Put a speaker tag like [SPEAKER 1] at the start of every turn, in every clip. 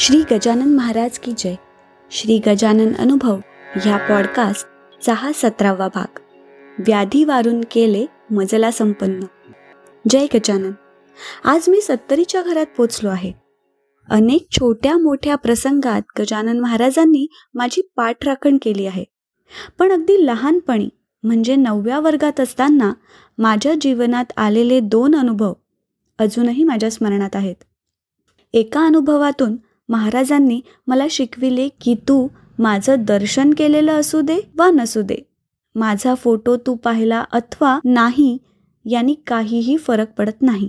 [SPEAKER 1] श्री गजानन महाराज की जय. श्री गजानन अनुभव ह्या पॉडकास्टचा हा सतरावा भाग. व्याधी वारून केले मजला संपन्न. जय गजानन. आज मी सत्तरीच्या घरात पोचलो आहे. अनेक छोट्या मोठ्या प्रसंगात गजानन महाराजांनी माझी पाठराखण केली आहे. पण अगदी लहानपणी म्हणजे नवव्या वर्गात असताना माझ्या जीवनात आलेले दोन अनुभव अजूनही माझ्या स्मरणात आहेत. एका अनुभवातून महाराजांनी मला शिकविले की तू माझं दर्शन केलेलं असू दे वा नसू दे. माझा फोटो तू पाहिला अथवा नाही यांनी काहीही फरक पडत नाही.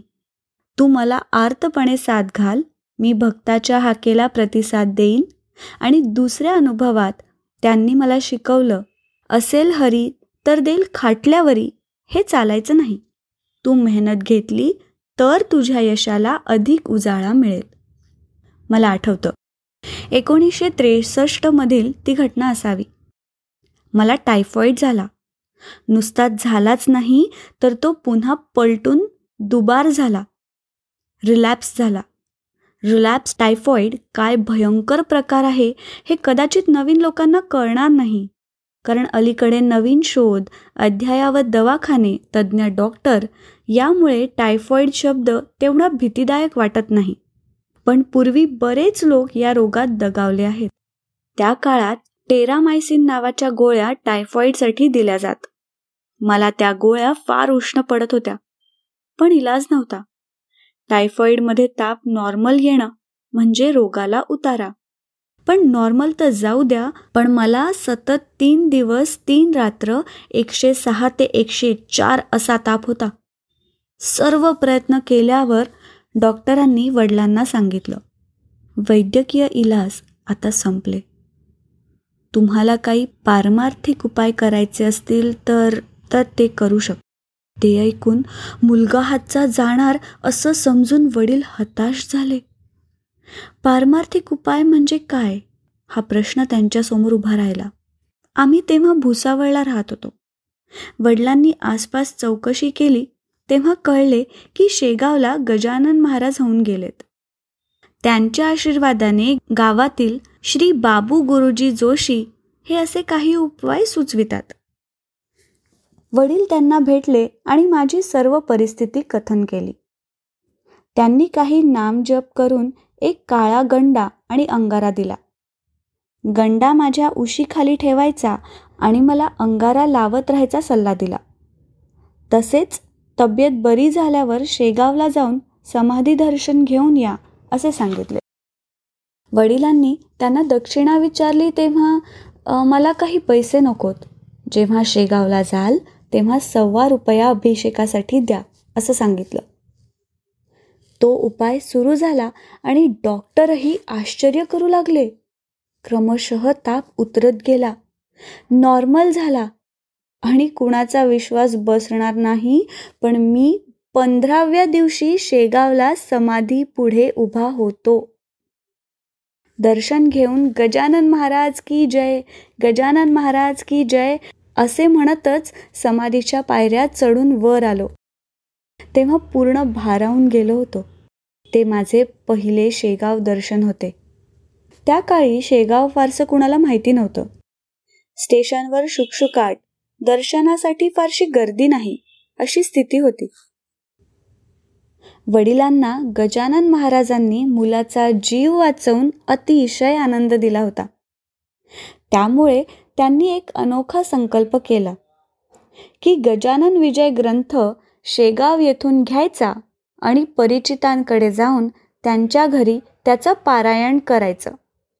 [SPEAKER 1] तू मला आर्तपणे साथ घाल मी भक्ताच्या हाकेला प्रतिसाद देईन आणि दुसऱ्या अनुभवात त्यांनी मला शिकवलं असेल हरी तर देईल खाटल्यावरी हे चालायचं नाही. तू मेहनत घेतली तर तुझ्या यशाला अधिक उजाळा मिळेल. मला आठवतं. एकोणीसशे त्रेसष्टमधील ती घटना असावी. मला टायफॉईड झाला. नुसताच झालाच नाही तर तो पुन्हा पलटून दुबार झाला. रिलॅप्स झाला. रिलॅप्स टायफॉईड काय भयंकर प्रकार आहे हे कदाचित नवीन लोकांना कळणार नाही. कारण अलीकडे नवीन शोध अध्यायावत दवाखाने तज्ज्ञ डॉक्टर यामुळे टायफॉईड शब्द तेवढा भीतीदायक वाटत नाही. पण पूर्वी बरेच लोक या रोगात दगावले आहेत. त्या काळात टेरामायसिन नावाच्या गोळ्या टायफॉईडसाठी दिल्या जात. मला त्या गोळ्या फार उष्ण पडत होत्या पण इलाज नव्हता. टायफॉईडमध्ये ताप नॉर्मल येणं म्हणजे रोगाला उतारा. पण नॉर्मल तर जाऊ द्या पण मला सतत तीन दिवस तीन रात्र एकशे सहा ते एकशे चार असा ताप होता. सर्व प्रयत्न केल्यावर डॉक्टरांनी वडिलांना सांगितलं वैद्यकीय इलाज आता संपले. तुम्हाला काही पारमार्थिक उपाय करायचे असतील तर तर ते करू शक ते ऐकून मुलगा हातचा जाणार असं समजून वडील हताश झाले. पारमार्थिक उपाय म्हणजे काय? हा प्रश्न त्यांच्यासमोर उभा राहिला. आम्ही तेव्हा भुसावळला राहत होतो. वडिलांनी आसपास चौकशी केली तेव्हा कळले की शेगावला गजानन महाराज होऊन गेलेत. त्यांच्या आशीर्वादाने गावातील श्री बाबू गुरुजी जोशी हे असे काही उपाय सुचवितात. वडील त्यांना भेटले आणि माझी सर्व परिस्थिती कथन केली. त्यांनी काही नाम जप करून एक काळा गंडा आणि अंगारा दिला. गंडा माझ्या उशीखाली ठेवायचा आणि मला अंगारा लावत राहायचा सल्ला दिला. तसेच तब्येत बरी झाल्यावर शेगावला जाऊन समाधी दर्शन घेऊन या असे सांगितले. वडिलांनी त्यांना दक्षिणा विचारली तेव्हा मला काही पैसे नकोत. जेव्हा शेगावला जाल तेव्हा सव्वा रुपया अभिषेकासाठी द्या असं सांगितलं. तो उपाय सुरू झाला आणि डॉक्टरही आश्चर्य करू लागले. क्रमशः ताप उतरत गेला. नॉर्मल झाला. आणि कुणाचा विश्वास बसणार नाही पण मी पंधराव्या दिवशी शेगावला समाधी पुढे उभा होतो. दर्शन घेऊन गजानन महाराज की जय गजानन महाराज की जय असे म्हणतच समाधीच्या पायऱ्या चढून वर आलो. तेव्हा पूर्ण भारावून गेलो होतो. ते माझे पहिले शेगाव दर्शन होते. त्या काळी शेगाव फारसं कुणाला माहिती नव्हतं. स्टेशनवर शुकशुकाट दर्शनासाठी फारशी गर्दी नाही अशी स्थिती होती. वडिलांना गजानन महाराजांनी मुलाचा जीव वाचवून अतिशय आनंद दिला होता. त्यामुळे त्यांनी एक अनोखा संकल्प केला की गजानन विजय ग्रंथ शेगाव येथून घ्यायचा आणि परिचितांकडे जाऊन त्यांच्या घरी त्याचं पारायण करायचं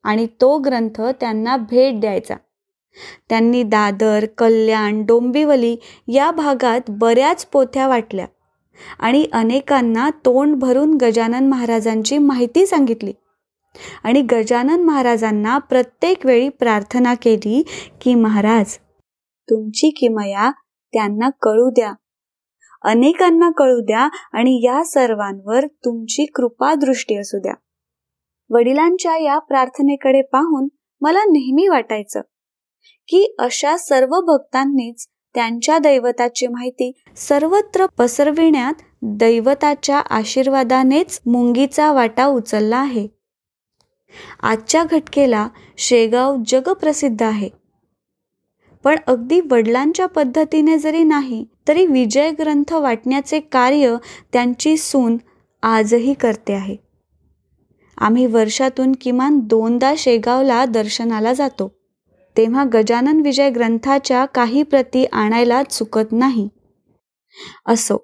[SPEAKER 1] आणि तो ग्रंथ त्यांना भेट द्यायचा. त्यांनी दादर कल्याण डोंबिवली या भागात बऱ्याच पोथ्या वाटल्या आणि अनेकांना तोंड भरून गजानन महाराजांची माहिती सांगितली. आणि गजानन महाराजांना प्रत्येक वेळी प्रार्थना केली की महाराज तुमची किमया त्यांना कळू द्या. अनेकांना कळू द्या आणि या सर्वांवर तुमची कृपा दृष्टी असू द्या. वडिलांच्या या प्रार्थनेकडे पाहून मला नेहमी वाटायचं की अशा सर्व भक्तांनीच त्यांच्या दैवताची माहिती सर्वत्र पसरविण्यात दैवताच्या आशीर्वादानेच मुंगीचा वाटा उचलला आहे. आजच्या घटकेला शेगाव जगप्रसिद्ध आहे. पण अगदी वडिलांच्या पद्धतीने जरी नाही तरी विजय ग्रंथ वाटण्याचे कार्य त्यांची सून आजही करते आहे. आम्ही वर्षातून किमान दोनदा शेगावला दर्शनाला जातो. तेव्हा गजानन विजय ग्रंथाच्या काही प्रती आणायला चुकत नाही. असो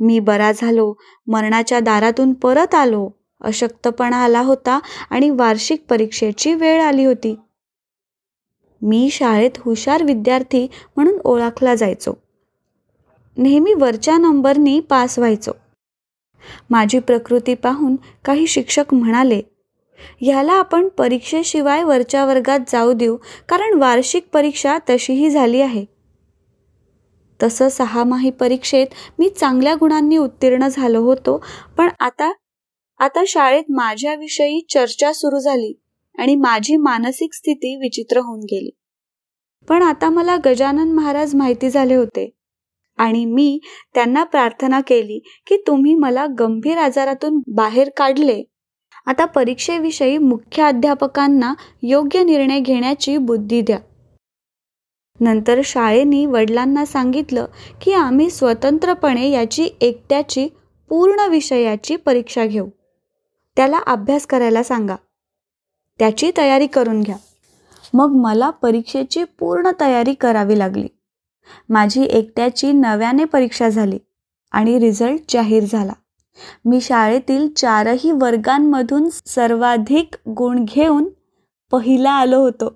[SPEAKER 1] मी बरा झालो मरणाच्या दारातून परत आलो अशक्तपणा आला होता आणि वार्षिक परीक्षेची वेळ आली होती. मी शाळेत हुशार विद्यार्थी म्हणून ओळखला जायचो. नेहमी वरच्या नंबरनी पास व्हायचो. माझी प्रकृती पाहून काही शिक्षक म्हणाले ह्याला आपण परीक्षेशिवाय वरच्या वर्गात जाऊ देऊ कारण वार्षिक परीक्षा तशीही झाली आहे. तसं सहामाही परीक्षेत मी चांगल्या गुणांनी उत्तीर्ण झालो होतो पण आता आता शाळेत माझ्याविषयी चर्चा सुरू झाली आणि माझी मानसिक स्थिती विचित्र होऊन गेली. पण आता मला गजानन महाराज माहिती झाले होते आणि मी त्यांना प्रार्थना केली की तुम्ही मला गंभीर आजारातून बाहेर काढले आता परीक्षेविषयी मुख्य अध्यापकांना योग्य निर्णय घेण्याची बुद्धी द्या. नंतर शाळेनी वडिलांना सांगितलं की आम्ही स्वतंत्रपणे याची एकट्याची पूर्ण विषयाची परीक्षा घेऊ. त्याला अभ्यास करायला सांगा. त्याची तयारी करून घ्या. मग मला परीक्षेची पूर्ण तयारी करावी लागली. माझी एकट्याची नव्याने परीक्षा झाली आणि रिझल्ट जाहीर झाला. मी शाळेतील चारही वर्गांमधून सर्वाधिक गुण घेऊन पहिला आलो होतो.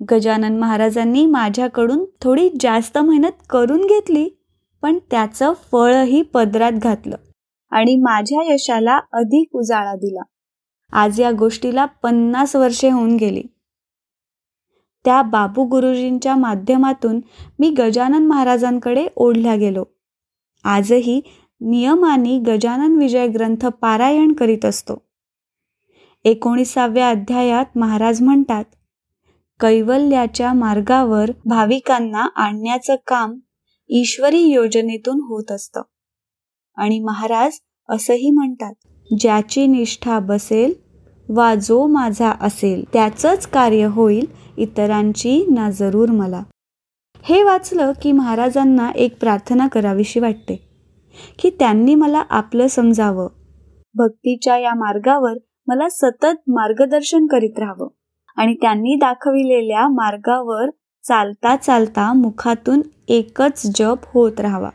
[SPEAKER 1] गजानन महाराजांनी माझ्याकडून थोडी जास्त मेहनत करून घेतली पण त्याचं फळही पदरात घातलं आणि माझ्या यशाला अधिक उजाळा दिला. आज या गोष्टीला पन्नास वर्षे होऊन गेली. त्या बाबू गुरुजींच्या माध्यमातून मी गजानन महाराजांकडे ओढल्या गेलो. आजही नियमाने गजानन विजय ग्रंथ पारायण करीत असतो. एकोणीसाव्या अध्यायात महाराज म्हणतात कैवल्याच्या मार्गावर भाविकांना आणण्याचं काम ईश्वरी योजनेतून होत असतं. आणि महाराज असंही म्हणतात ज्याची निष्ठा बसेल वा जो माझा असेल त्याचंच कार्य होईल इतरांची ना जरूर मला. हे वाचलं की महाराजांना एक प्रार्थना करावीशी वाटते. की त्यांनी मला आपलं समजावं. भक्तीच्या या मार्गावर मला सतत मार्गदर्शन करीत राहावं. आणि त्यांनी दाखविलेल्या मार्गावर चालता चालता मुखातून एकच जप होत राहावा.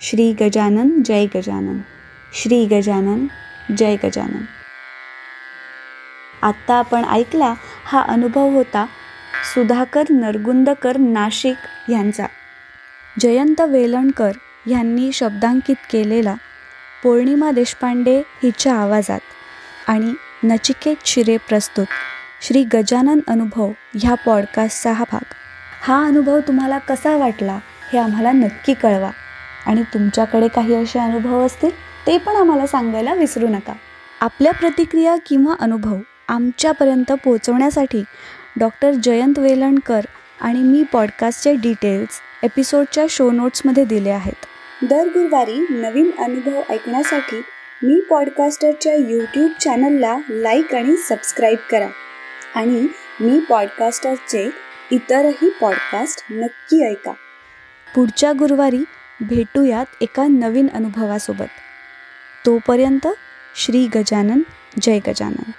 [SPEAKER 1] श्री गजानन जय गजानन. श्री गजानन जय गजानन. आत्ता आपण ऐकला हा अनुभव होता सुधाकर नरगुंदकर नाशिक यांचा. जयंत वेलणकर ह्यांनी शब्दांकित केलेला पौर्णिमा देशपांडे हिच्या आवाजात आणि नचिकेत शिरे प्रस्तुत श्री गजानन अनुभव ह्या पॉडकास्टचा हा भाग. हा अनुभव तुम्हाला कसा वाटला हे आम्हाला नक्की कळवा आणि तुमच्याकडे काही असे अनुभव असतील ते पण आम्हाला सांगायला विसरू नका. आपल्या प्रतिक्रिया किंवा अनुभव आमच्यापर्यंत पोहोचवण्यासाठी डॉक्टर जयंत वेलणकर आणि मी पॉडकास्टचे डिटेल्स एपिसोडच्या शो नोट्समध्ये दिले आहेत. दर गुरुवारी नवीन अनुभव ऐकण्यासाठी मी पॉडकास्टरच्या यूट्यूब चॅनलला लाईक आणि सबस्क्राईब करा. आणि मी पॉडकास्टरचे इतरही पॉडकास्ट नक्की ऐका. पुढच्या गुरुवारी भेटूयात एका नवीन अनुभवासोबत. तोपर्यंत श्री गजानन जय गजानन.